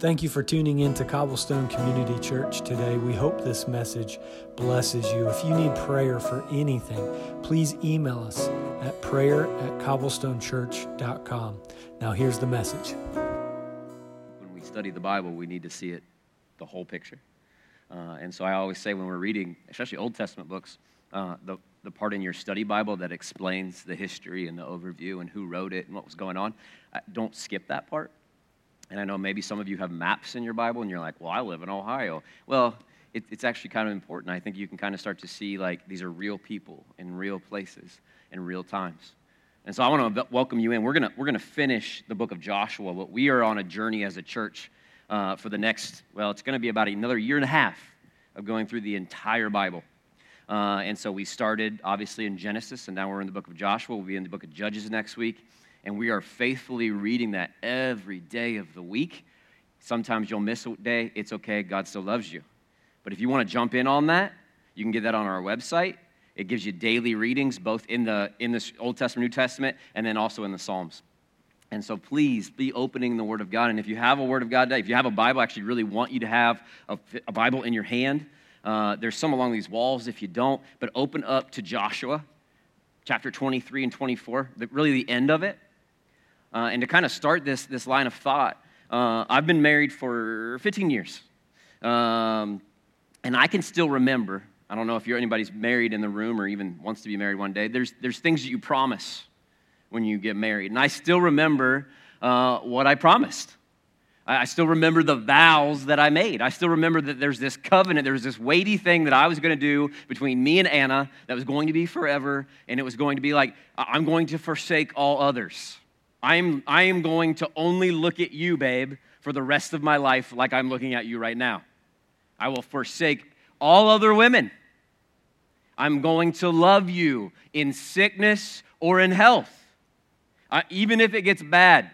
Thank you for tuning in to Cobblestone Community Church today. We hope this message blesses you. If you need prayer for anything, please email us at prayer at cobblestonechurch.com. Now, here's the message. When we study the Bible, we need to see it, the whole picture. Uh, and so I always say when we're reading, especially Old Testament books, uh, the, the part in your study Bible that explains the history and the overview and who wrote it and what was going on, don't skip that part and I know maybe some of you have maps in your Bible and you're like, well, I live in Ohio. Well, it, it's actually kind of important. I think you can kind of start to see like these are real people in real places in real times. And so I want to welcome you in. We're going we're gonna finish the book of Joshua, but we are on a journey as a church uh, for the next, well, it's going to be about another year and a half of going through the entire Bible. Uh, and so we started obviously in Genesis, and now we're in the book of Joshua. We'll be in the book of Judges next week and we are faithfully reading that every day of the week. Sometimes you'll miss a day. It's okay. God still loves you. But if you want to jump in on that, you can get that on our website. It gives you daily readings, both in the in the Old Testament, New Testament, and then also in the Psalms. And so please be opening the Word of God. And if you have a Word of God today, if you have a Bible, I actually really want you to have a, a Bible in your hand. Uh, there's some along these walls if you don't, but open up to Joshua chapter 23 and 24, the, really the end of it. Uh, and to kind of start this, this line of thought, uh, I've been married for 15 years. Um, and I can still remember, I don't know if anybody's married in the room or even wants to be married one day, there's, there's things that you promise when you get married. And I still remember uh, what I promised. I still remember the vows that I made. I still remember that there's this covenant, there's this weighty thing that I was going to do between me and Anna that was going to be forever, and it was going to be like, I'm going to forsake all others. I'm, I am going to only look at you, babe, for the rest of my life like I'm looking at you right now. I will forsake all other women. I'm going to love you in sickness or in health. Uh, even if it gets bad,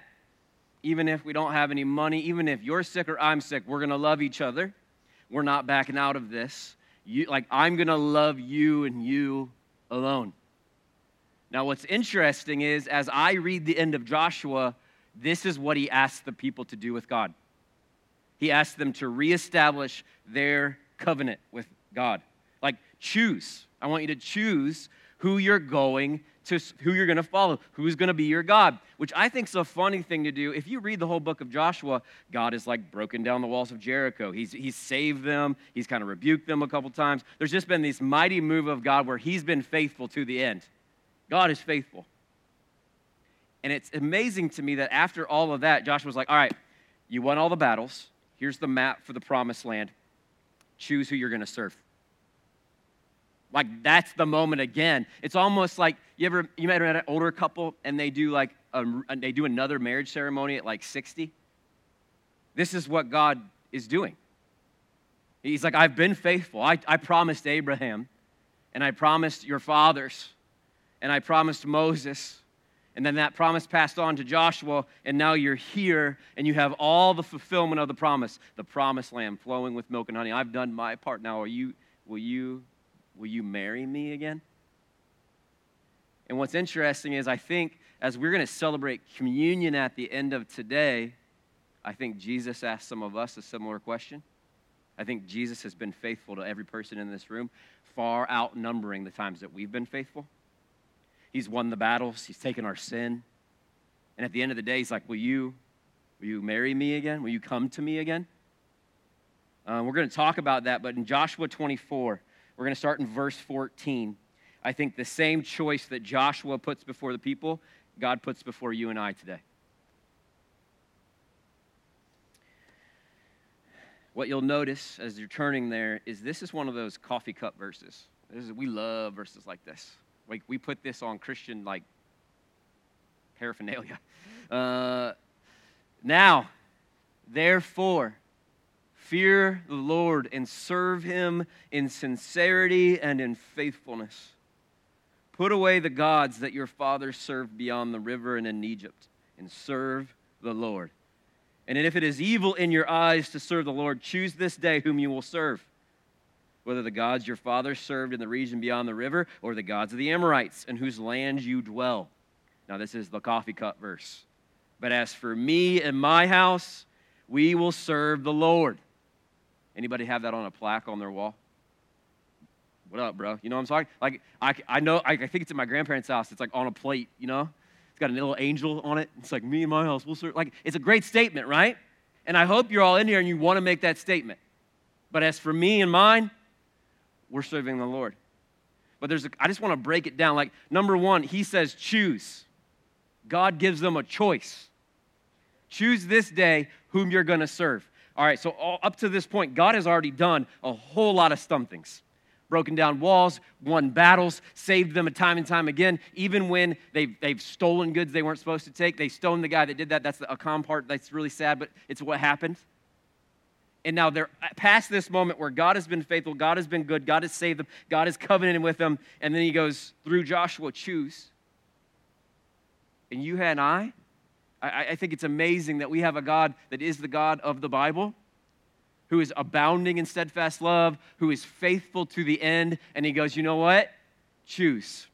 even if we don't have any money, even if you're sick or I'm sick, we're going to love each other. We're not backing out of this. You, like, I'm going to love you and you alone. Now, what's interesting is as I read the end of Joshua, this is what he asked the people to do with God. He asked them to reestablish their covenant with God. Like, choose. I want you to choose who you're going to, who you're going to follow, who's going to be your God, which I think is a funny thing to do. If you read the whole book of Joshua, God has like broken down the walls of Jericho. He's, he's saved them, he's kind of rebuked them a couple times. There's just been this mighty move of God where he's been faithful to the end. God is faithful. And it's amazing to me that after all of that, Joshua was like, all right, you won all the battles. Here's the map for the promised land. Choose who you're going to serve. Like that's the moment again. It's almost like you ever you met an older couple and they do like a, they do another marriage ceremony at like 60. This is what God is doing. He's like, I've been faithful. I, I promised Abraham and I promised your fathers and I promised Moses. And then that promise passed on to Joshua, and now you're here and you have all the fulfillment of the promise, the promised land flowing with milk and honey. I've done my part. Now, are you, will, you, will you marry me again? And what's interesting is, I think as we're going to celebrate communion at the end of today, I think Jesus asked some of us a similar question. I think Jesus has been faithful to every person in this room, far outnumbering the times that we've been faithful. He's won the battles, He's taken our sin. And at the end of the day, He's like, Will you, will you marry me again? Will you come to me again? Uh, we're going to talk about that, but in Joshua 24, we're going to start in verse 14. I think the same choice that Joshua puts before the people, God puts before you and I today. What you'll notice as you're turning there is this is one of those coffee cup verses. Is, we love verses like this. Like we put this on Christian like paraphernalia. Uh, now, therefore, fear the Lord and serve him in sincerity and in faithfulness. Put away the gods that your fathers served beyond the river and in Egypt, and serve the Lord. And if it is evil in your eyes to serve the Lord, choose this day whom you will serve whether the gods your fathers served in the region beyond the river or the gods of the Amorites in whose land you dwell. Now, this is the coffee cup verse. But as for me and my house, We will serve the Lord. Anybody have that on a plaque on their wall? What up, bro? You know what I'm talking? Like, I, I know, I, I think it's at my grandparents' house. It's like on a plate, you know? It's got a little angel on it. It's like, me and my house, we'll serve. Like, it's a great statement, right? And I hope you're all in here and you want to make that statement. But as for me and mine, we're serving the Lord. But there's a, I just want to break it down. Like, number one, he says, choose. God gives them a choice. Choose this day whom you're going to serve. All right, so all, up to this point, God has already done a whole lot of stumpings broken down walls, won battles, saved them a time and time again. Even when they've, they've stolen goods they weren't supposed to take, they stoned the guy that did that. That's the Achan part. That's really sad, but it's what happened. And now they're past this moment where God has been faithful, God has been good, God has saved them, God has covenanted with them. And then he goes, through Joshua, choose. And you and I, I, I think it's amazing that we have a God that is the God of the Bible, who is abounding in steadfast love, who is faithful to the end. And he goes, You know what? Choose.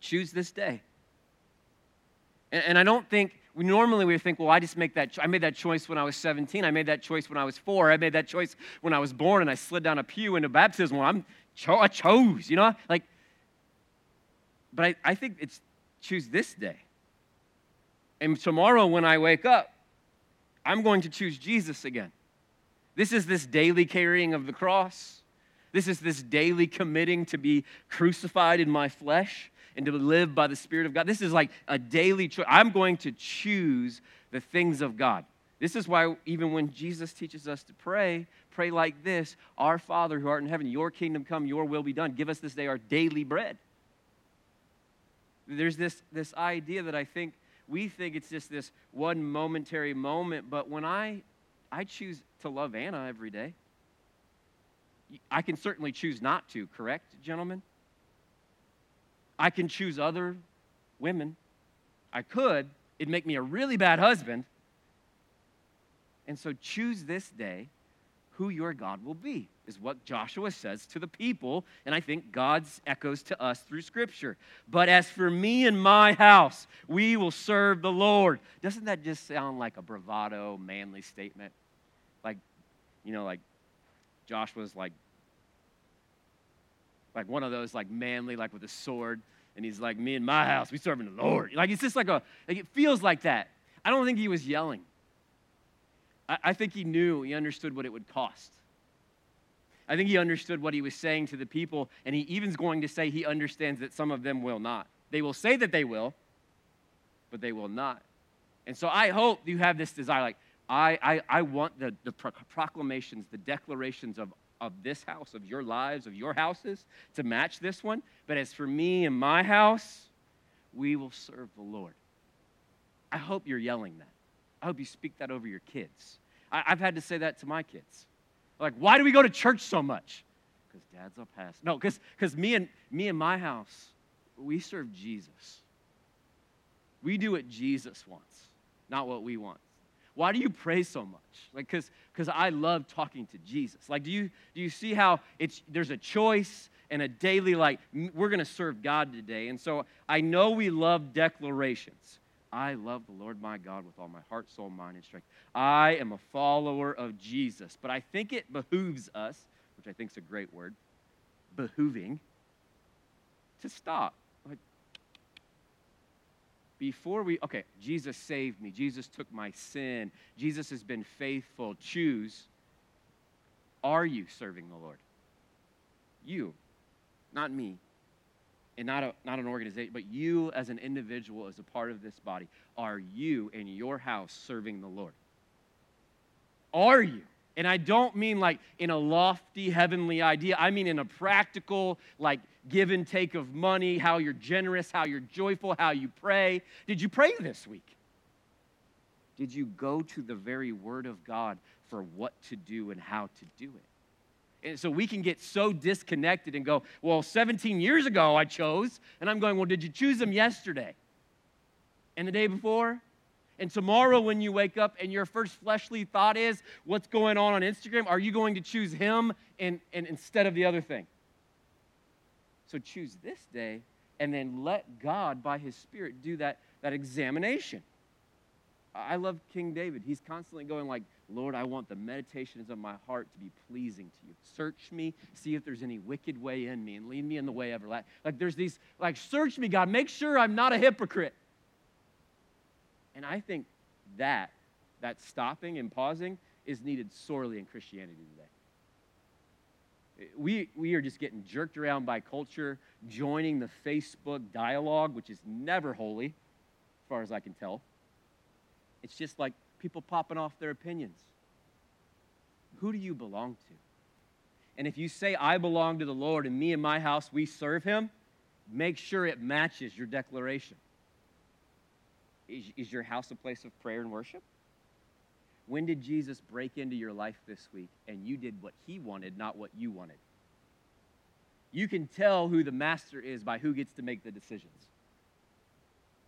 Choose this day. And, and I don't think normally we think, well, I just make that. I made that choice when I was 17. I made that choice when I was four. I made that choice when I was born, and I slid down a pew into baptism. Well, I'm cho- I chose, you know, like. But I, I think it's choose this day. And tomorrow when I wake up, I'm going to choose Jesus again. This is this daily carrying of the cross. This is this daily committing to be crucified in my flesh and to live by the Spirit of God. This is like a daily choice. I'm going to choose the things of God. This is why, even when Jesus teaches us to pray, pray like this Our Father who art in heaven, your kingdom come, your will be done. Give us this day our daily bread. There's this, this idea that I think we think it's just this one momentary moment, but when I, I choose to love Anna every day, I can certainly choose not to, correct, gentlemen? I can choose other women. I could. It'd make me a really bad husband. And so choose this day who your God will be, is what Joshua says to the people. And I think God's echoes to us through Scripture. But as for me and my house, we will serve the Lord. Doesn't that just sound like a bravado, manly statement? Like, you know, like Joshua's like, like one of those like manly, like with a sword. And he's like, me and my house, we serving the Lord. Like, it's just like a, like it feels like that. I don't think he was yelling. I, I think he knew, he understood what it would cost. I think he understood what he was saying to the people, and he even's going to say he understands that some of them will not. They will say that they will, but they will not. And so I hope you have this desire. Like, I, I, I want the, the proclamations, the declarations of, of this house, of your lives, of your houses, to match this one. But as for me and my house, we will serve the Lord. I hope you're yelling that. I hope you speak that over your kids. I, have had to say that to my kids. Like, why do we go to church so much? Because dad's a pastor. No, because because me and me and my house, we serve Jesus. We do what Jesus wants, not what we want. Why do you pray so much? Like, because because I love talking to Jesus. Like, do you do you see how it's there's a choice and a daily like we're gonna serve God today. And so I know we love declarations. I love the Lord my God with all my heart, soul, mind, and strength. I am a follower of Jesus. But I think it behooves us, which I think is a great word, behooving, to stop. Before we, okay, Jesus saved me. Jesus took my sin. Jesus has been faithful. Choose. Are you serving the Lord? You, not me and not, a, not an organization, but you as an individual, as a part of this body, are you in your house serving the Lord? Are you? And I don't mean like in a lofty heavenly idea. I mean in a practical, like give and take of money, how you're generous, how you're joyful, how you pray. Did you pray this week? Did you go to the very Word of God for what to do and how to do it? And so we can get so disconnected and go, well, 17 years ago I chose. And I'm going, well, did you choose them yesterday? And the day before? And tomorrow when you wake up and your first fleshly thought is, what's going on on Instagram? Are you going to choose him and, and instead of the other thing? So choose this day and then let God, by his Spirit, do that, that examination. I love King David. He's constantly going like, Lord, I want the meditations of my heart to be pleasing to you. Search me, see if there's any wicked way in me, and lead me in the way of everlasting. Like there's these, like, search me, God. Make sure I'm not a hypocrite. And I think that, that stopping and pausing is needed sorely in Christianity today. We, we are just getting jerked around by culture, joining the Facebook dialogue, which is never holy, as far as I can tell. It's just like people popping off their opinions. Who do you belong to? And if you say, I belong to the Lord and me and my house, we serve him, make sure it matches your declaration. Is, is your house a place of prayer and worship? When did Jesus break into your life this week and you did what he wanted, not what you wanted? You can tell who the master is by who gets to make the decisions.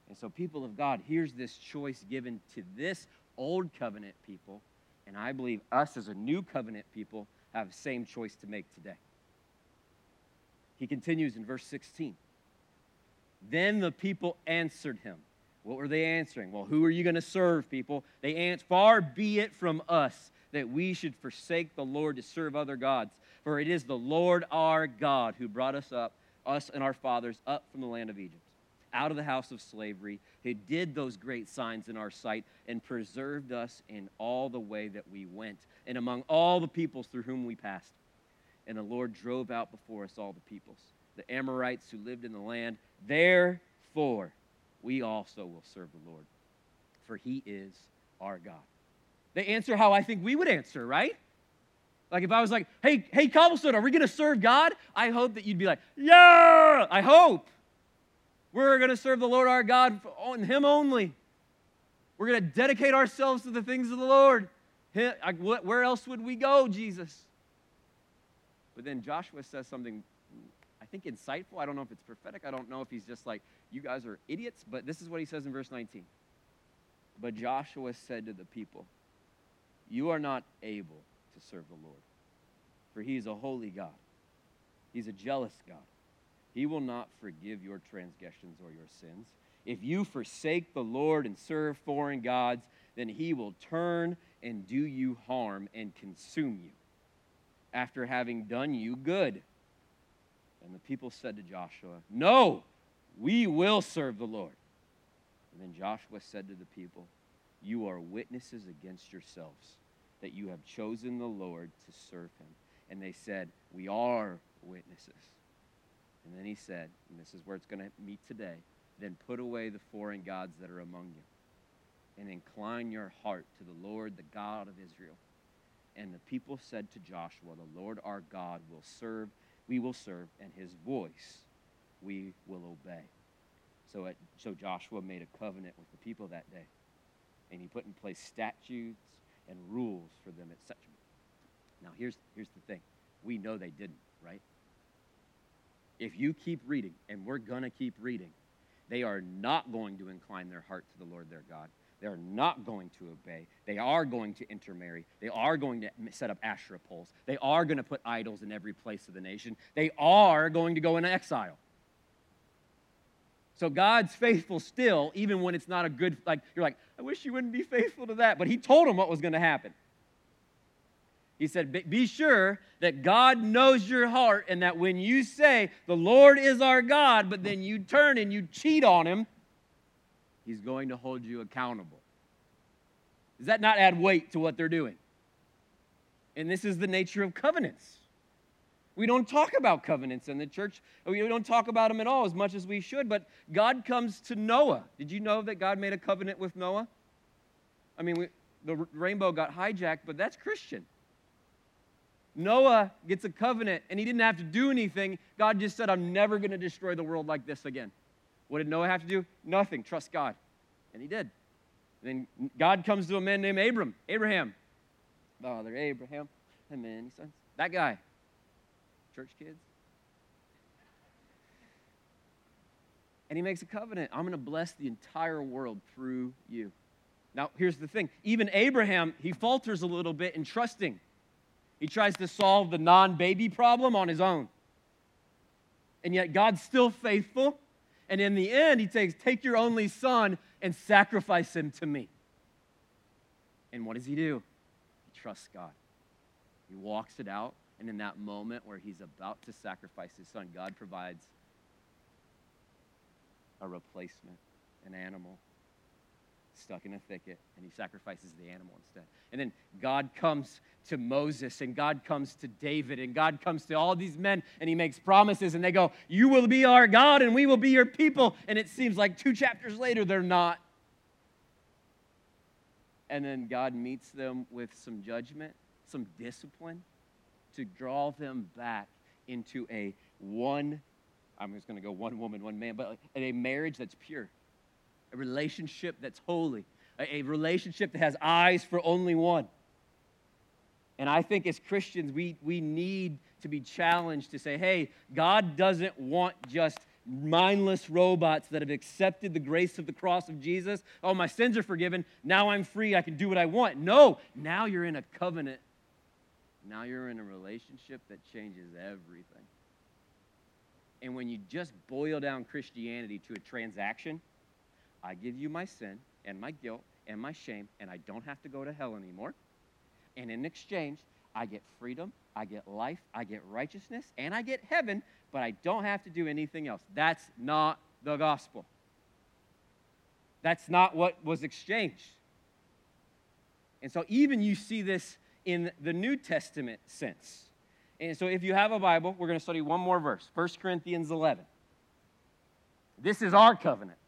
And so, people of God, here's this choice given to this old covenant people. And I believe us as a new covenant people have the same choice to make today. He continues in verse 16. Then the people answered him. What were they answering? Well, who are you going to serve, people? They answered, Far be it from us that we should forsake the Lord to serve other gods. For it is the Lord our God who brought us up, us and our fathers, up from the land of Egypt out of the house of slavery, who did those great signs in our sight and preserved us in all the way that we went and among all the peoples through whom we passed. And the Lord drove out before us all the peoples, the Amorites who lived in the land. Therefore, we also will serve the Lord, for he is our God. They answer how I think we would answer, right? Like if I was like, hey, hey, Cobblestone, are we to serve God? I hope that you'd be like, yeah, I hope. We're to serve the Lord our God and Him only. We're to dedicate ourselves to the things of the Lord. Where else would we go, Jesus? But then Joshua says something, think, insightful. I don't know if it's prophetic. I don't know if he's just like, you guys are idiots. But this is what he says in verse 19. But Joshua said to the people, You are not able to serve the Lord, for he is a holy God. He's a jealous God. He will not forgive your transgressions or your sins. If you forsake the Lord and serve foreign gods, then he will turn and do you harm and consume you after having done you good. And the people said to Joshua, No, we will serve the Lord. And then Joshua said to the people, You are witnesses against yourselves that you have chosen the Lord to serve him. And they said, We are witnesses. And then he said, and this is where it's going to meet today, then put away the foreign gods that are among you and incline your heart to the Lord, the God of Israel. And the people said to Joshua, The Lord our God will serve, we will serve, and his voice we will obey. So, at, so Joshua made a covenant with the people that day. And he put in place statutes and rules for them, etc. Now, here's, here's the thing we know they didn't, right? if you keep reading, and we're going to keep reading, they are not going to incline their heart to the Lord their God. They're not going to obey. They are going to intermarry. They are going to set up Asherah poles. They are going to put idols in every place of the nation. They are going to go into exile. So God's faithful still, even when it's not a good, like, you're like, I wish you wouldn't be faithful to that. But He told them what was going to happen. He said, Be sure that God knows your heart, and that when you say, The Lord is our God, but then you turn and you cheat on Him, He's going to hold you accountable. Does that not add weight to what they're doing? And this is the nature of covenants. We don't talk about covenants in the church. We don't talk about them at all as much as we should, but God comes to Noah. Did you know that God made a covenant with Noah? I mean, we, the rainbow got hijacked, but that's Christian. Noah gets a covenant and he didn't have to do anything. God just said, I'm never going to destroy the world like this again. What did Noah have to do? Nothing. Trust God. And he did. And then God comes to a man named Abram, Abraham. Father Abraham and many sons. That guy. Church kids. And he makes a covenant. I'm going to bless the entire world through you. Now, here's the thing. Even Abraham, he falters a little bit in trusting. He tries to solve the non baby problem on his own. And yet God's still faithful. And in the end, he takes, Take your only son and sacrifice him to me. And what does he do? He trusts God. He walks it out, and in that moment where he's about to sacrifice his son, God provides a replacement, an animal stuck in a thicket, and he sacrifices the animal instead. And then God comes to Moses, and God comes to David, and God comes to all these men, and he makes promises, and they go, You will be our God, and we will be your people. And it seems like two chapters later, they're not. And then God meets them with some judgment, some discipline to draw them back into a one, I'm just going to go one woman, one man, but a marriage that's pure a relationship that's holy, a, a relationship that has eyes for only one. And I think as Christians, we, we need to be challenged to say, hey, God doesn't want just mindless robots that have accepted the grace of the cross of Jesus. Oh, my sins are forgiven. Now I'm free. I can do what I want. No, now you're in a covenant. Now you're in a relationship that changes everything. And when you just boil down Christianity to a transaction, I give you my sin and my guilt and my shame, and I don't have to go to hell anymore. And in exchange, I get freedom, I get life, I get righteousness, and I get heaven, but I don't have to do anything else. That's not the gospel. That's not what was exchanged. And so, even you see this in the New Testament sense. And so, if you have a Bible, we're going to study one more verse 1 Corinthians 11. This is our covenant.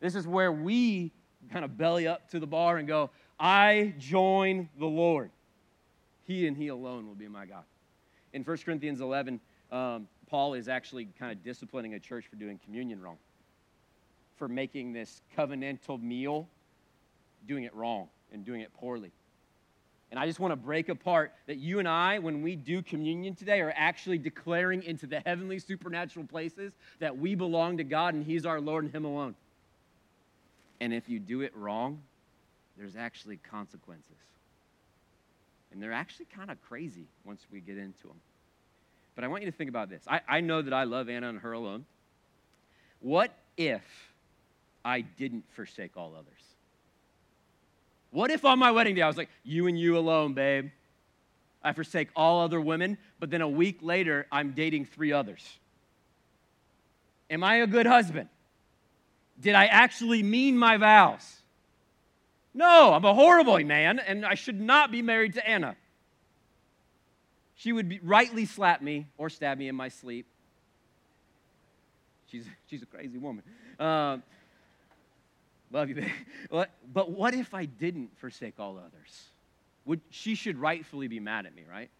This is where we kind of belly up to the bar and go, I join the Lord. He and He alone will be my God. In 1 Corinthians 11, um, Paul is actually kind of disciplining a church for doing communion wrong, for making this covenantal meal, doing it wrong and doing it poorly. And I just want to break apart that you and I, when we do communion today, are actually declaring into the heavenly supernatural places that we belong to God and He's our Lord and Him alone. And if you do it wrong, there's actually consequences. And they're actually kind of crazy once we get into them. But I want you to think about this. I, I know that I love Anna and her alone. What if I didn't forsake all others? What if on my wedding day I was like, you and you alone, babe? I forsake all other women, but then a week later I'm dating three others. Am I a good husband? Did I actually mean my vows? No, I'm a horrible man, and I should not be married to Anna. She would be, rightly slap me or stab me in my sleep. She's, she's a crazy woman. Uh, love you, babe. But what if I didn't forsake all others? Would, she should rightfully be mad at me, right?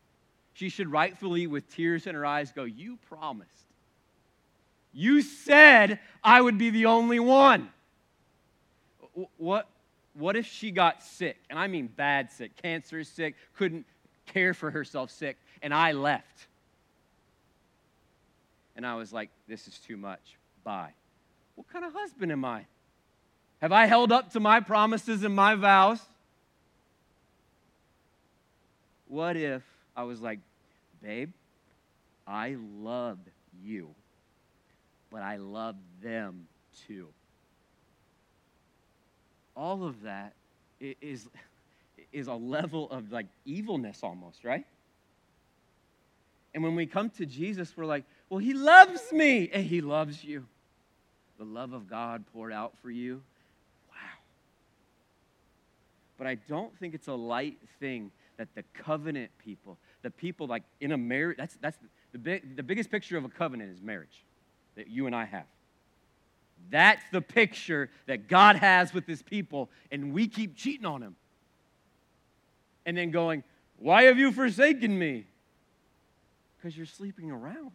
She should rightfully, with tears in her eyes, go, You promised. You said I would be the only one. What, what if she got sick? And I mean bad sick, cancer sick, couldn't care for herself sick, and I left. And I was like, this is too much. Bye. What kind of husband am I? Have I held up to my promises and my vows? What if I was like, babe, I love you but I love them too. All of that is, is a level of like evilness almost, right? And when we come to Jesus, we're like, well, he loves me, and he loves you. The love of God poured out for you. Wow. But I don't think it's a light thing that the covenant people, the people like in a marriage, that's, that's the, big, the biggest picture of a covenant is marriage that you and I have. That's the picture that God has with his people, and we keep cheating on him. And then going, Why have you forsaken me? Because you're sleeping around.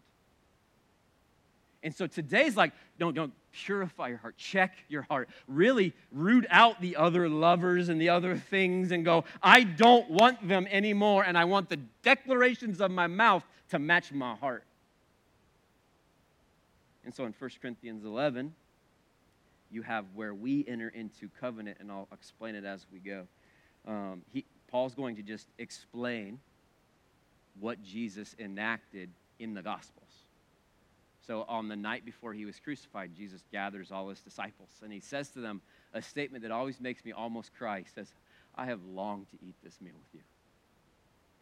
And so today's like, don't, don't purify your heart, check your heart. Really root out the other lovers and the other things and go, I don't want them anymore, and I want the declarations of my mouth to match my heart. And so in 1 Corinthians 11, you have where we enter into covenant, and I'll explain it as we go. Um, he, Paul's going to just explain what Jesus enacted in the Gospels. So on the night before he was crucified, Jesus gathers all his disciples, and he says to them a statement that always makes me almost cry. He says, I have longed to eat this meal with you.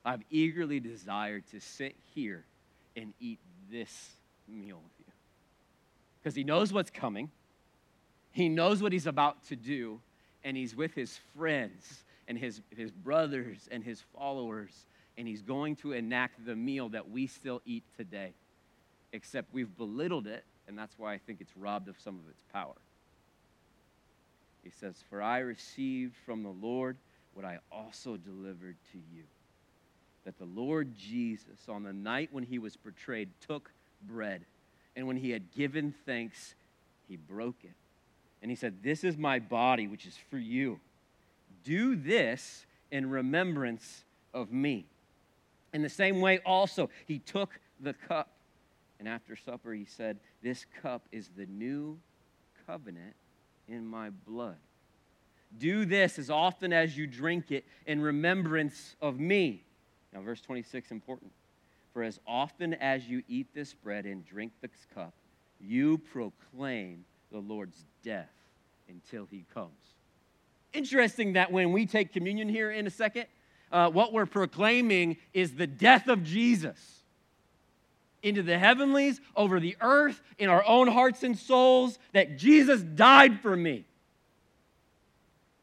I've eagerly desired to sit here and eat this meal with you. Because he knows what's coming, he knows what he's about to do, and he's with his friends and his, his brothers and his followers, and he's going to enact the meal that we still eat today. Except we've belittled it, and that's why I think it's robbed of some of its power. He says, For I received from the Lord what I also delivered to you. That the Lord Jesus, on the night when he was betrayed, took bread, and when he had given thanks, he broke it. And he said, This is my body, which is for you. Do this in remembrance of me. In the same way, also, he took the cup. And after supper, he said, This cup is the new covenant in my blood. Do this as often as you drink it in remembrance of me. Now, verse 26 important. For as often as you eat this bread and drink this cup, you proclaim the Lord's death until he comes. Interesting that when we take communion here in a second, uh, what we're proclaiming is the death of Jesus into the heavenlies, over the earth, in our own hearts and souls, that Jesus died for me.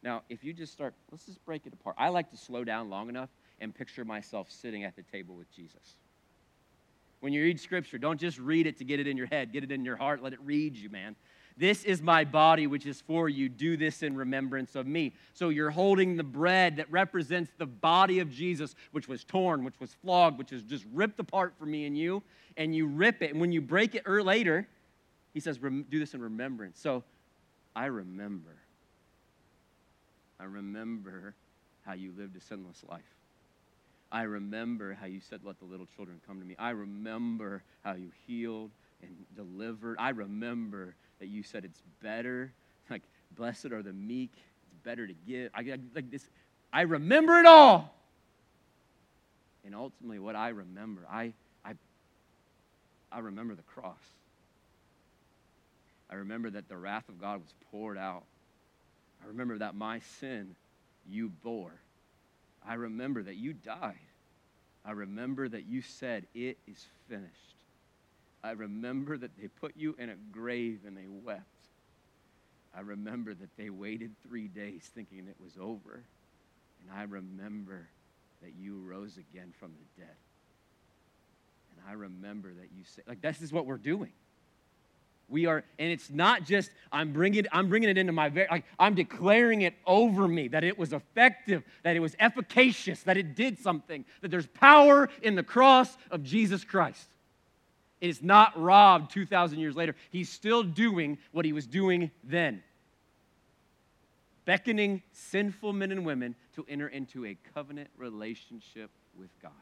Now, if you just start, let's just break it apart. I like to slow down long enough and picture myself sitting at the table with Jesus. When you read scripture, don't just read it to get it in your head, get it in your heart, let it read you, man. This is my body, which is for you. Do this in remembrance of me. So you're holding the bread that represents the body of Jesus, which was torn, which was flogged, which was just ripped apart for me and you, and you rip it. And when you break it or later, he says, Do this in remembrance. So I remember. I remember how you lived a sinless life. I remember how you said, Let the little children come to me. I remember how you healed and delivered. I remember that you said it's better, like, blessed are the meek, it's better to give. I, like this, I remember it all. And ultimately, what I remember, I, I, I remember the cross. I remember that the wrath of God was poured out. I remember that my sin you bore. I remember that you died. I remember that you said, It is finished. I remember that they put you in a grave and they wept. I remember that they waited three days thinking it was over. And I remember that you rose again from the dead. And I remember that you said, like, this is what we're doing. We are, and it's not just I'm bringing, I'm bringing it into my very, like I'm declaring it over me that it was effective, that it was efficacious, that it did something, that there's power in the cross of Jesus Christ. It is not robbed 2,000 years later. He's still doing what he was doing then, beckoning sinful men and women to enter into a covenant relationship with God.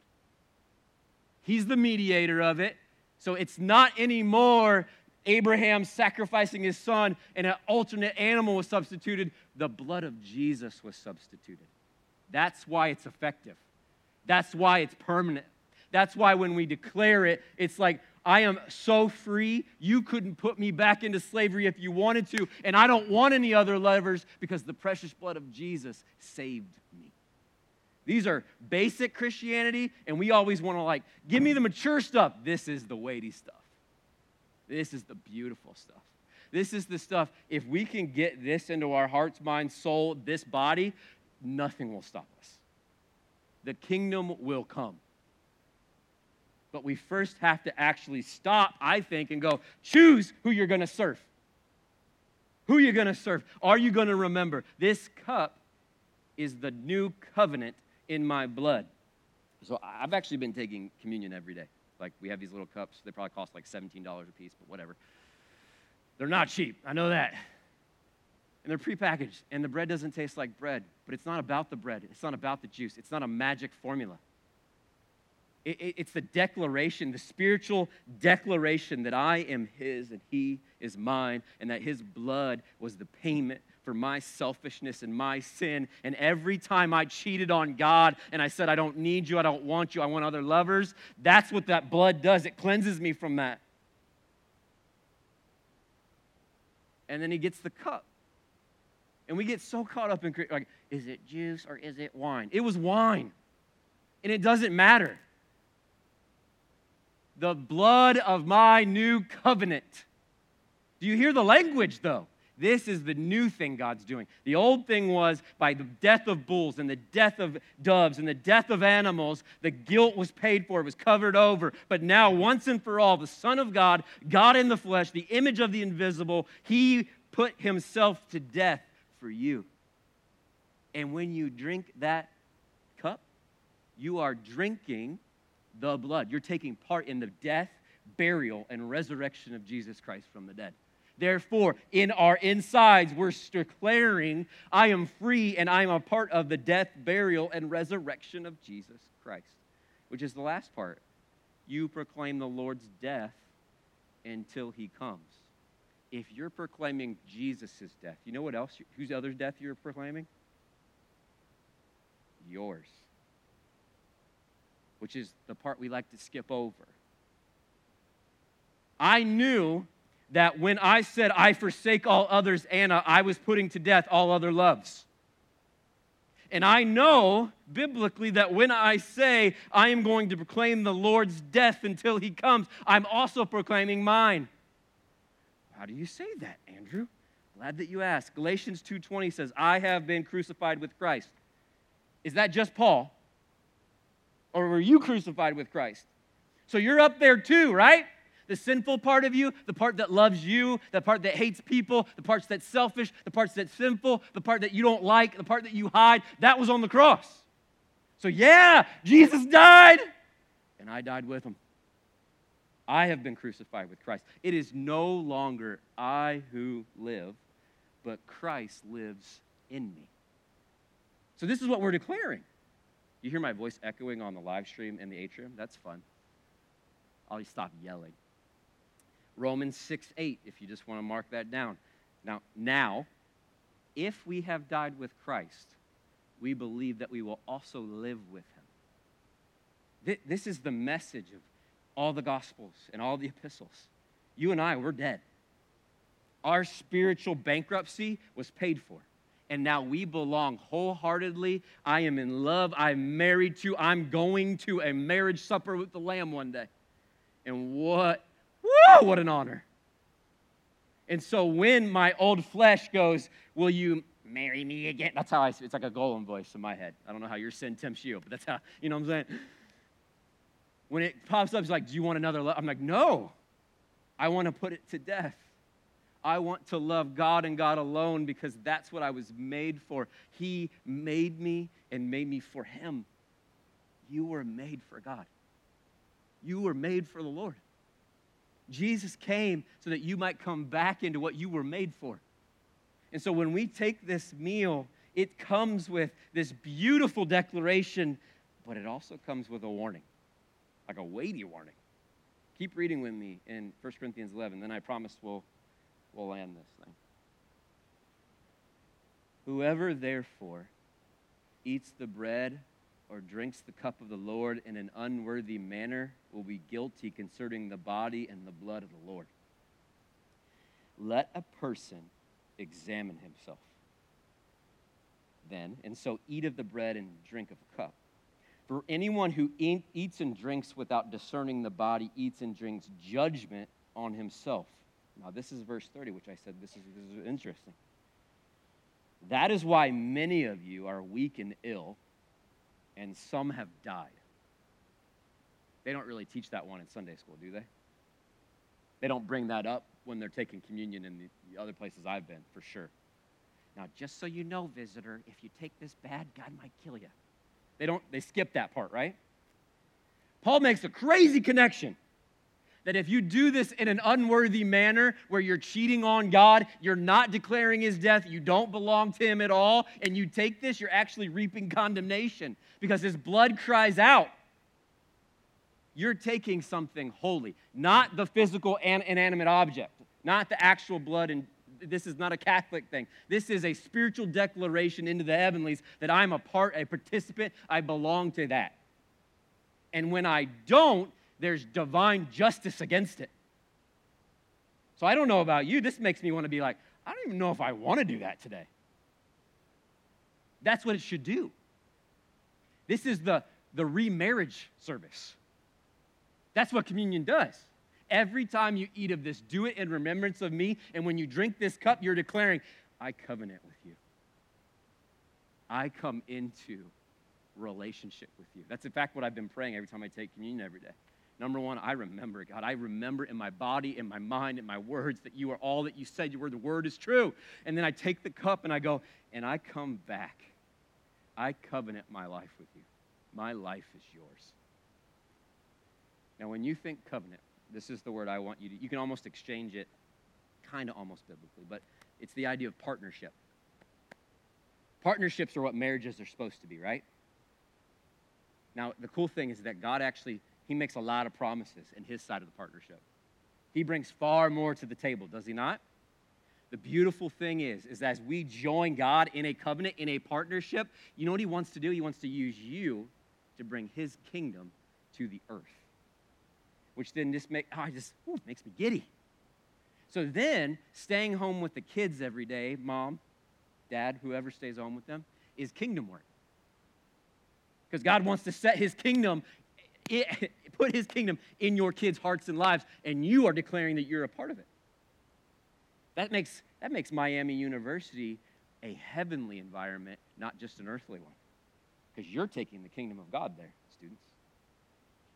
He's the mediator of it. So it's not anymore Abraham sacrificing his son and an alternate animal was substituted. The blood of Jesus was substituted. That's why it's effective. That's why it's permanent. That's why when we declare it, it's like, I am so free. You couldn't put me back into slavery if you wanted to, and I don't want any other levers because the precious blood of Jesus saved me. These are basic Christianity, and we always want to, like, give me the mature stuff. This is the weighty stuff. This is the beautiful stuff. This is the stuff, if we can get this into our hearts, mind, soul, this body, nothing will stop us. The kingdom will come. But we first have to actually stop, I think, and go, choose who you're going to serve. Who you're going to serve. Are you going to remember? This cup is the new covenant in my blood. So I've actually been taking communion every day. Like we have these little cups. They probably cost like $17 a piece, but whatever. They're not cheap. I know that. And they're prepackaged. And the bread doesn't taste like bread. But it's not about the bread. It's not about the juice. It's not a magic formula. It's the declaration, the spiritual declaration that I am His and He is mine, and that His blood was the payment for my selfishness and my sin. And every time I cheated on God and I said, I don't need you, I don't want you, I want other lovers, that's what that blood does. It cleanses me from that. And then He gets the cup. And we get so caught up in like, is it juice or is it wine? It was wine. And it doesn't matter. The blood of my new covenant. Do you hear the language though? This is the new thing God's doing. The old thing was by the death of bulls and the death of doves and the death of animals, the guilt was paid for, it was covered over. But now, once and for all, the Son of God, God in the flesh, the image of the invisible, he put himself to death for you. And when you drink that cup, you are drinking the blood. You're taking part in the death, burial, and resurrection of Jesus Christ from the dead. Therefore, in our insides, we're declaring, I am free and I am a part of the death, burial, and resurrection of Jesus Christ, which is the last part. You proclaim the Lord's death until he comes. If you're proclaiming Jesus' death, you know what else? Whose other death you're proclaiming? Yours, which is the part we like to skip over. I knew that when I said, I forsake all others, Anna, I was putting to death all other loves. And I know biblically that when I say I am going to proclaim the Lord's death until he comes, I'm also proclaiming mine. How do you say that, Andrew? Glad that you asked. Galatians 2:20 says, "I have been crucified with Christ." Is that just Paul? Or were you crucified with Christ? So you're up there too, right? The sinful part of you, the part that loves you, the part that hates people, the parts that's selfish, the parts that's sinful, the part that you don't like, the part that you hide, that was on the cross. So, yeah, Jesus died, and I died with him. I have been crucified with Christ. It is no longer I who live, but Christ lives in me. So, this is what we're declaring. You hear my voice echoing on the live stream in the atrium? That's fun. I'll stop yelling. Romans 6 8, if you just want to mark that down. Now, now, if we have died with Christ, we believe that we will also live with him. This is the message of all the Gospels and all the epistles. You and I, we're dead. Our spiritual bankruptcy was paid for. And now we belong wholeheartedly. I am in love. I'm married to. I'm going to a marriage supper with the Lamb one day. And what Woo, what an honor. And so when my old flesh goes, Will you marry me again? That's how I, it's like a Gollum voice in my head. I don't know how your sin tempts you, but that's how, you know what I'm saying? When it pops up, it's like, Do you want another love? I'm like, No. I want to put it to death. I want to love God and God alone because that's what I was made for. He made me and made me for Him. You were made for God, you were made for the Lord. Jesus came so that you might come back into what you were made for. And so when we take this meal, it comes with this beautiful declaration, but it also comes with a warning, like a weighty warning. Keep reading with me in 1 Corinthians 11, then I promise we'll, we'll land this thing. Whoever, therefore, eats the bread or drinks the cup of the Lord in an unworthy manner will be guilty concerning the body and the blood of the Lord. Let a person examine himself then, and so eat of the bread and drink of the cup. For anyone who eats and drinks without discerning the body eats and drinks judgment on himself. Now, this is verse 30, which I said this is, this is interesting. That is why many of you are weak and ill and some have died. They don't really teach that one in Sunday school, do they? They don't bring that up when they're taking communion in the other places I've been, for sure. Now, just so you know, visitor, if you take this bad, God might kill you. They don't, they skip that part, right? Paul makes a crazy connection that if you do this in an unworthy manner where you're cheating on God, you're not declaring his death, you don't belong to him at all, and you take this, you're actually reaping condemnation because his blood cries out. You're taking something holy, not the physical and inanimate object, not the actual blood and this is not a Catholic thing. This is a spiritual declaration into the heavenlies that I'm a part, a participant, I belong to that. And when I don't, there's divine justice against it. So I don't know about you. This makes me want to be like, I don't even know if I want to do that today. That's what it should do. This is the, the remarriage service. That's what communion does. Every time you eat of this, do it in remembrance of me. And when you drink this cup, you're declaring, I covenant with you. I come into relationship with you. That's in fact what I've been praying every time I take communion every day. Number one, I remember, God. I remember in my body, in my mind, in my words that you are all that you said you were. The word is true. And then I take the cup and I go, and I come back. I covenant my life with you. My life is yours. Now, when you think covenant, this is the word I want you to, you can almost exchange it kind of almost biblically, but it's the idea of partnership. Partnerships are what marriages are supposed to be, right? Now, the cool thing is that God actually, he makes a lot of promises in his side of the partnership. He brings far more to the table, does he not? The beautiful thing is, is as we join God in a covenant, in a partnership, you know what he wants to do? He wants to use you to bring his kingdom to the earth which then just make, oh, just makes me giddy. So then, staying home with the kids every day, mom, dad, whoever stays home with them, is kingdom work. Because God wants to set his kingdom, put his kingdom in your kids' hearts and lives, and you are declaring that you're a part of it. That makes, that makes Miami University a heavenly environment, not just an earthly one. Because you're taking the kingdom of God there, students.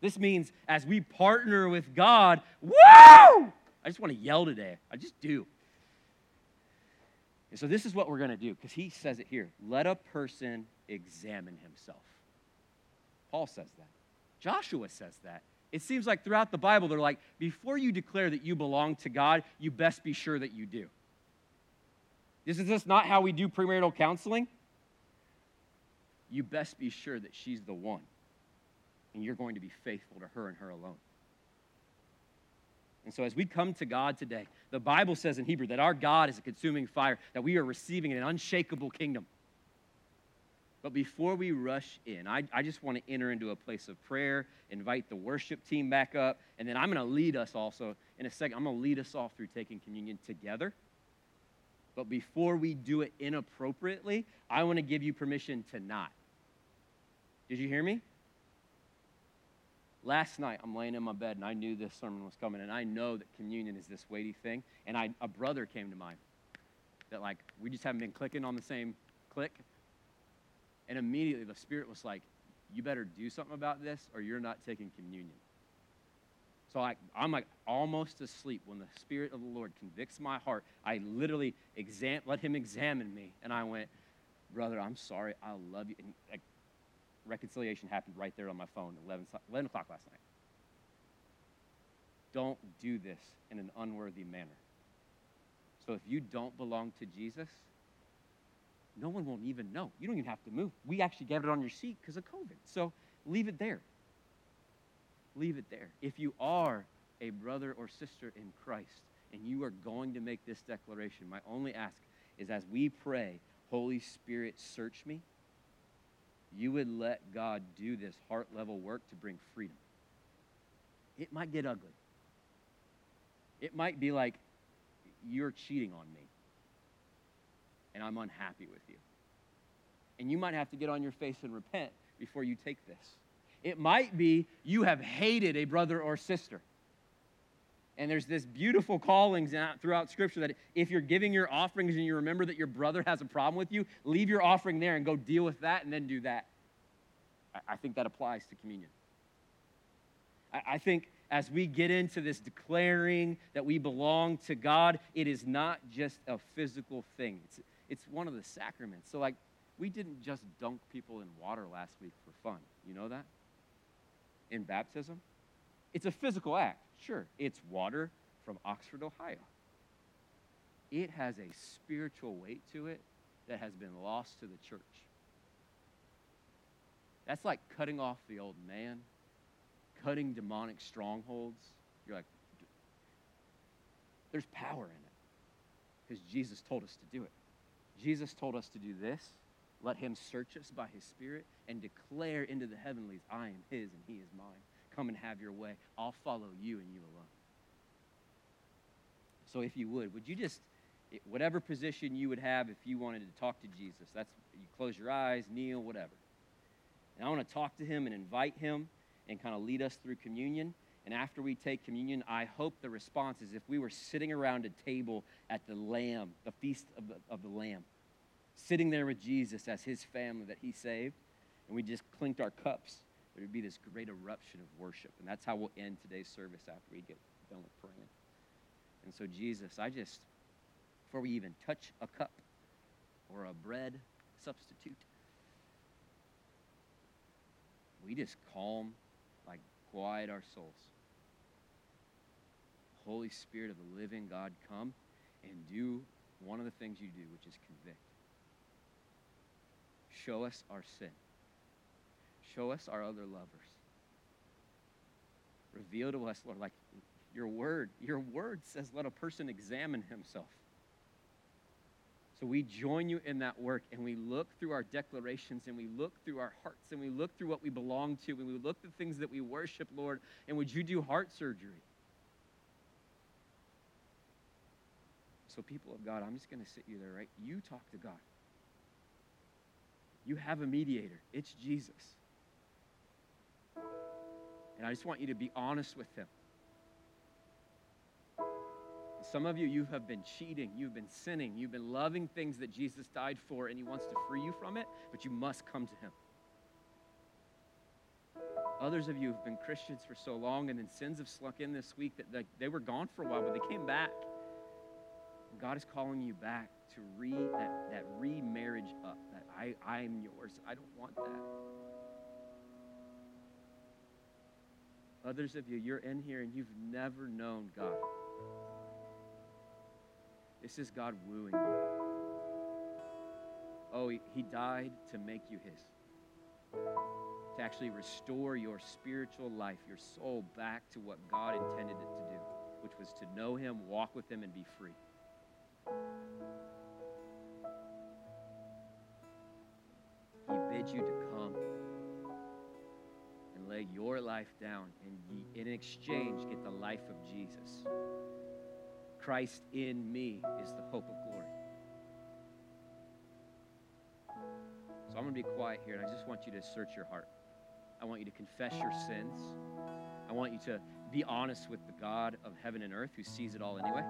This means as we partner with God, woo! I just want to yell today. I just do. And so this is what we're going to do because he says it here. Let a person examine himself. Paul says that. Joshua says that. It seems like throughout the Bible, they're like, before you declare that you belong to God, you best be sure that you do. This is just not how we do premarital counseling. You best be sure that she's the one and you're going to be faithful to her and her alone. And so, as we come to God today, the Bible says in Hebrew that our God is a consuming fire, that we are receiving an unshakable kingdom. But before we rush in, I, I just want to enter into a place of prayer, invite the worship team back up, and then I'm going to lead us also in a second. I'm going to lead us all through taking communion together. But before we do it inappropriately, I want to give you permission to not. Did you hear me? Last night, I'm laying in my bed and I knew this sermon was coming, and I know that communion is this weighty thing. And I, a brother came to mind that, like, we just haven't been clicking on the same click. And immediately the Spirit was like, You better do something about this or you're not taking communion. So I, I'm like almost asleep when the Spirit of the Lord convicts my heart. I literally exam, let Him examine me. And I went, Brother, I'm sorry. I love you. And like, reconciliation happened right there on my phone 11, 11 o'clock last night. Don't do this in an unworthy manner. So if you don't belong to Jesus, no one won't even know. You don't even have to move. We actually get it on your seat because of COVID. So leave it there. Leave it there. If you are a brother or sister in Christ and you are going to make this declaration, my only ask is as we pray, Holy Spirit, search me you would let God do this heart level work to bring freedom. It might get ugly. It might be like, you're cheating on me, and I'm unhappy with you. And you might have to get on your face and repent before you take this. It might be you have hated a brother or sister. And there's this beautiful callings throughout Scripture that if you're giving your offerings and you remember that your brother has a problem with you, leave your offering there and go deal with that and then do that. I think that applies to communion. I think as we get into this declaring that we belong to God, it is not just a physical thing, it's, it's one of the sacraments. So, like, we didn't just dunk people in water last week for fun. You know that? In baptism? It's a physical act. Sure, it's water from Oxford, Ohio. It has a spiritual weight to it that has been lost to the church. That's like cutting off the old man, cutting demonic strongholds. You're like, there's power in it because Jesus told us to do it. Jesus told us to do this. Let him search us by his spirit and declare into the heavenlies, I am his and he is mine. Come and have your way. I'll follow you and you alone. So if you would, would you just it, whatever position you would have if you wanted to talk to Jesus. That's you close your eyes, kneel, whatever. And I want to talk to him and invite him and kind of lead us through communion. And after we take communion, I hope the response is if we were sitting around a table at the Lamb, the feast of the, of the Lamb, sitting there with Jesus as his family that he saved, and we just clinked our cups, there would be this great eruption of worship. And that's how we'll end today's service after we get done with praying. And so, Jesus, I just, before we even touch a cup or a bread substitute, we just calm, like quiet our souls. Holy Spirit of the living God, come and do one of the things you do, which is convict. Show us our sin. Show us our other lovers. Reveal to us, Lord, like your word. Your word says, let a person examine himself. So we join you in that work and we look through our declarations and we look through our hearts and we look through what we belong to and we look the things that we worship, Lord. And would you do heart surgery? So, people of God, I'm just going to sit you there, right? You talk to God. You have a mediator, it's Jesus. And I just want you to be honest with him. Some of you, you have been cheating, you've been sinning, you've been loving things that Jesus died for, and He wants to free you from it, but you must come to Him. Others of you have been Christians for so long, and then sins have slunk in this week that they were gone for a while, but they came back. God is calling you back to re that, that remarriage up, that I, I'm yours. I don't want that. Others of you, you're in here and you've never known God. This is God wooing you. Oh, he, he died to make you His, to actually restore your spiritual life, your soul back to what God intended it to do, which was to know Him, walk with Him, and be free. He bids you to come and lay your life down, and ye in exchange, get the life of Jesus. Christ in me is the hope of glory. So I'm going to be quiet here, and I just want you to search your heart. I want you to confess your sins. I want you to be honest with the God of heaven and earth who sees it all anyway.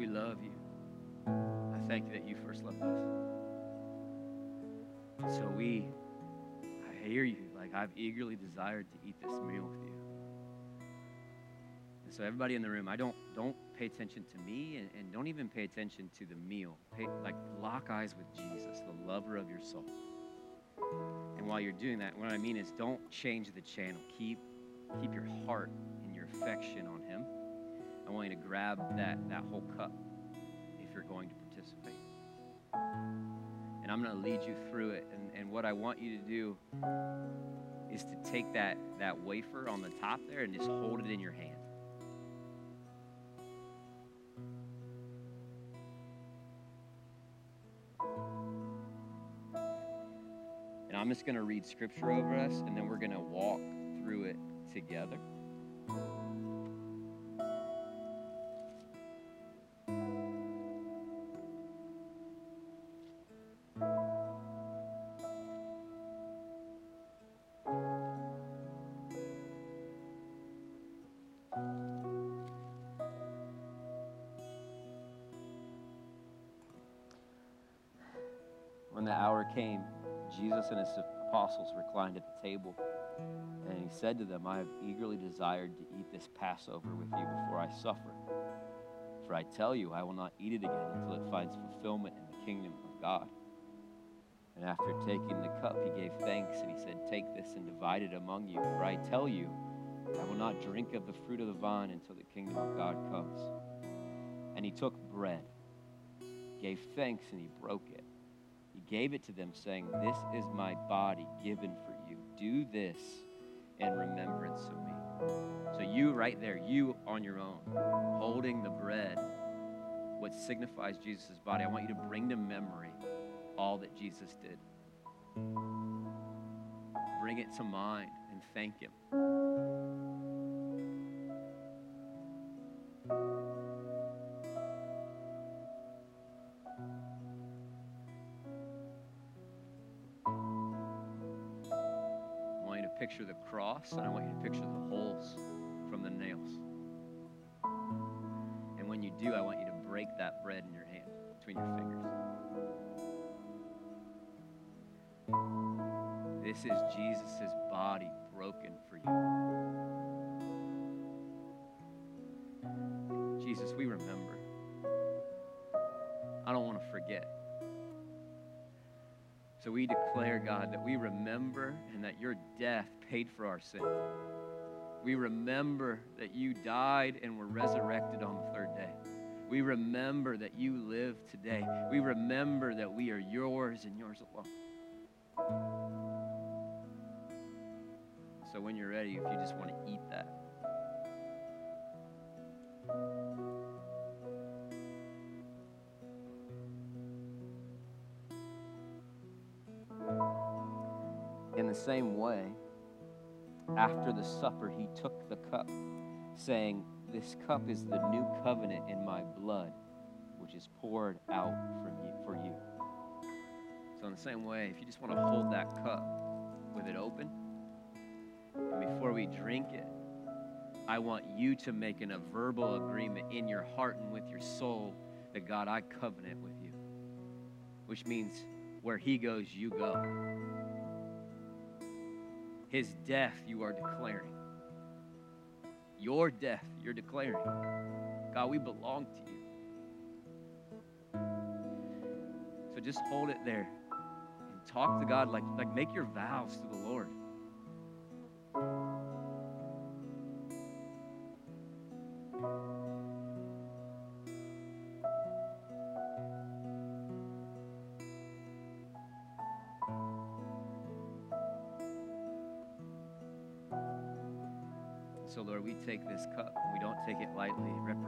We love you. I thank you that you first loved us. So we, I hear you. Like I've eagerly desired to eat this meal with you. And so everybody in the room, I don't don't pay attention to me and, and don't even pay attention to the meal. Pay, like lock eyes with Jesus, the lover of your soul. And while you're doing that, what I mean is don't change the channel. Keep keep your heart and your affection on. I want you to grab that, that whole cup if you're going to participate. And I'm going to lead you through it. And, and what I want you to do is to take that, that wafer on the top there and just hold it in your hand. And I'm just going to read scripture over us, and then we're going to walk through it together. And his apostles reclined at the table, and he said to them, I have eagerly desired to eat this Passover with you before I suffer. For I tell you, I will not eat it again until it finds fulfillment in the kingdom of God. And after taking the cup, he gave thanks, and he said, Take this and divide it among you. For I tell you, I will not drink of the fruit of the vine until the kingdom of God comes. And he took bread, gave thanks, and he broke it. Gave it to them, saying, This is my body given for you. Do this in remembrance of me. So, you right there, you on your own, holding the bread, what signifies Jesus' body, I want you to bring to memory all that Jesus did. Bring it to mind and thank Him. Picture the cross and I want you to picture the holes from the nails. And when you do, I want you to break that bread in your hand between your fingers. This is Jesus' body broken for you. Jesus, we remember. I don't want to forget. So we declare, God, that we remember and that your death paid for our sin. We remember that you died and were resurrected on the third day. We remember that you live today. We remember that we are yours and yours alone. So when you're ready, if you just want to eat that. The same way, after the supper, he took the cup, saying, This cup is the new covenant in my blood, which is poured out you, for you. So, in the same way, if you just want to hold that cup with it open, and before we drink it, I want you to make an, a verbal agreement in your heart and with your soul that God, I covenant with you, which means where He goes, you go. His death, you are declaring. Your death, you're declaring. God, we belong to you. So just hold it there and talk to God like, like make your vows to the Lord.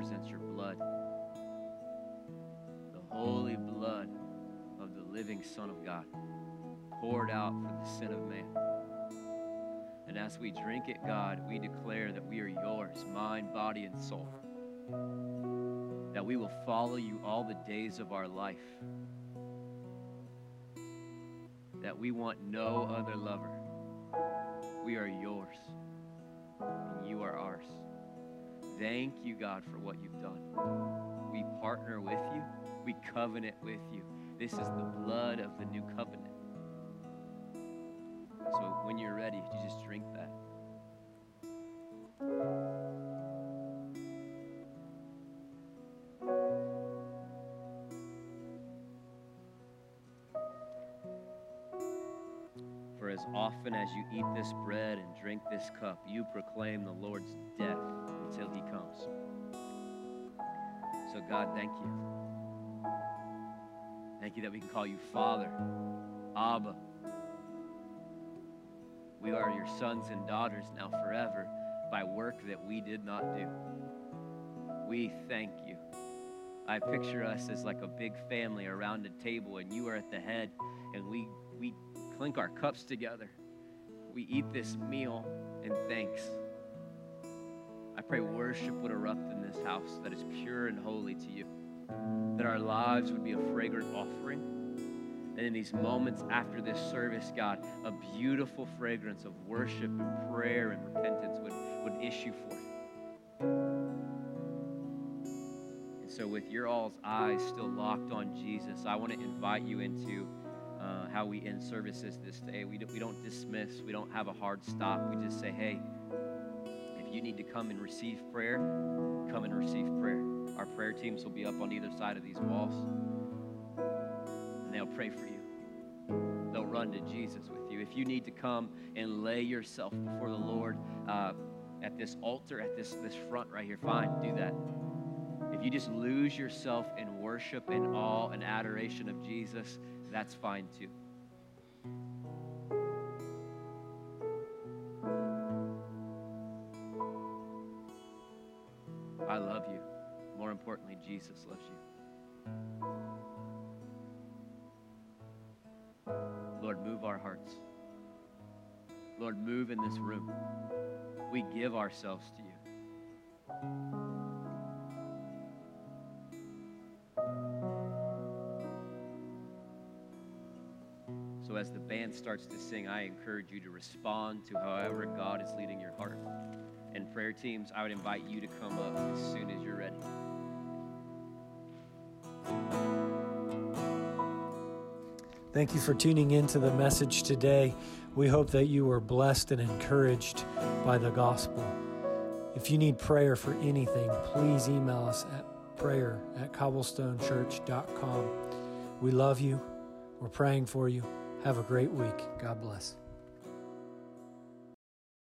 Represents your blood, the holy blood of the living Son of God, poured out for the sin of man. And as we drink it, God, we declare that we are yours, mind, body, and soul. That we will follow you all the days of our life. That we want no other lover. We are yours and you are ours. Thank you, God, for what you've done. We partner with you, we covenant with you. This is the blood of the new covenant. So when you're ready, you just drink that. For as often as you eat this bread and drink this cup, you proclaim the Lord's death until he comes. So, God, thank you. Thank you that we can call you Father, Abba. We are your sons and daughters now forever by work that we did not do. We thank you. I picture us as like a big family around a table, and you are at the head, and we, we clink our cups together. We eat this meal in thanks. I pray worship would erupt in this house that is pure and holy to you, that our lives would be a fragrant offering. And in these moments after this service, God, a beautiful fragrance of worship and prayer and repentance would, would issue forth. And So, with your all's eyes still locked on Jesus, I want to invite you into uh, how we end services this day. We, do, we don't dismiss, we don't have a hard stop. We just say, hey, you need to come and receive prayer, come and receive prayer. Our prayer teams will be up on either side of these walls, and they'll pray for you. They'll run to Jesus with you. If you need to come and lay yourself before the Lord uh, at this altar, at this, this front right here, fine, do that. If you just lose yourself in worship and awe and adoration of Jesus, that's fine too. Jesus loves you. Lord, move our hearts. Lord, move in this room. We give ourselves to you. So, as the band starts to sing, I encourage you to respond to however God is leading your heart. And prayer teams, I would invite you to come up as soon as you're ready. Thank you for tuning in to the message today. We hope that you were blessed and encouraged by the gospel. If you need prayer for anything, please email us at prayer at cobblestonechurch.com. We love you. We're praying for you. Have a great week. God bless.